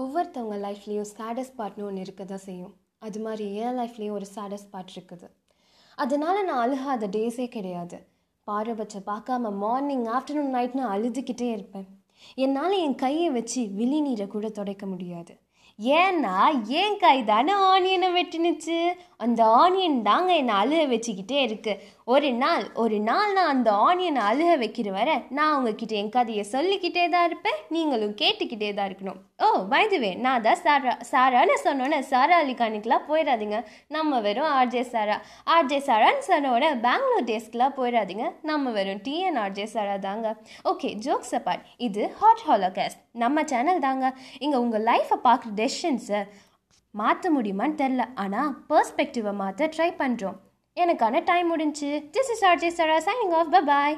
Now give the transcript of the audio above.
ஒவ்வொருத்தவங்க லைஃப்லேயும் சேடஸ்ட் பார்ட்னு ஒன்று இருக்க தான் செய்யும். அது மாதிரி என் லைஃப்லேயும் ஒரு சேடஸ்ட் பார்ட் இருக்குது. அதனால நான் அழுகாத டேஸே கிடையாது. பாரபட்ச பார்க்காம மார்னிங் ஆஃப்டர்நூன் நைட்னு அழுதுகிட்டே இருப்பேன். என்னால் என் கையை வச்சு விழி நீரை கூட துடைக்க முடியாது. ஏன்னா என் கை தானே ஆனியனை வெட்டினுச்சு? அந்த ஆனியன் தாங்க என்னை அழுக வச்சுக்கிட்டே இருக்கு. ஒரு நாள் ஒரு நாள் நான் அந்த ஆனியனை அழுக வைக்கிற வர நான் உங்ககிட்ட என் கதையை சொல்லிக்கிட்டே தான் இருப்பேன். நீங்களும் கேட்டுக்கிட்டே தான் இருக்கணும். ஓ வைதுவே நான் தான் சாரா சாரான்னு சொன்னோன்னே சாரா அலிகானிக்கெலாம் போயிடாதீங்க நம்ம வெறும் R J Sara. R J சாரான்னு சொன்னோட பெங்களூர் டேஸ்க்கெலாம் போயிடாதீங்க நம்ம வெறும் டிஎன் ஆர்ஜே சாரா தாங்க. ஓகே ஜோக்ஸ் அப்பார்ட் இது ஹாட் ஹாலோகாஸ்ட் நம்ம சேனல் தாங்க. இங்கே உங்கள் லைஃப்பை பார்க்குறது டெசிஷன்ஸை மாற்ற முடியுமான்னு தெரில ஆனால் பர்ஸ்பெக்டிவை மாற்ற ட்ரை பண்ணுறோம் எனக்கான டைம் முடிஞ்சு this is RJ Sara signing off ப பாய்